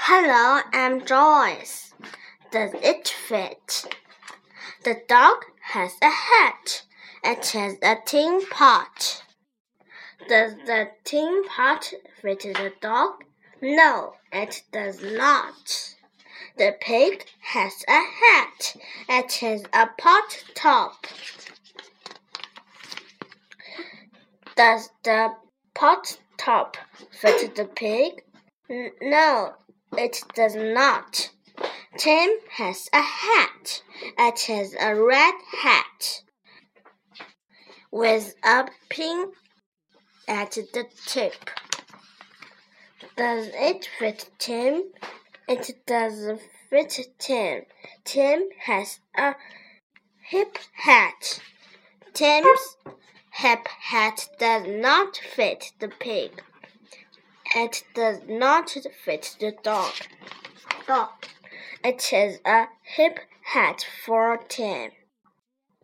Hello, I'm Joyce. Does it fit? The dog has a hat. It has a tin pot. Does the tin pot fit the dog? No, it does not. The pig has a hat. It has a pot top. Does the pot top fit the pig? No, it does not. Tim has a hat. It is a red hat with a pin at the tip. Does it fit Tim? It does fit Tim. Tim has a hip hat. Tim's hip hat does not fit the pig. It does not fit the dog. Dog. It is a hip hat for Tim.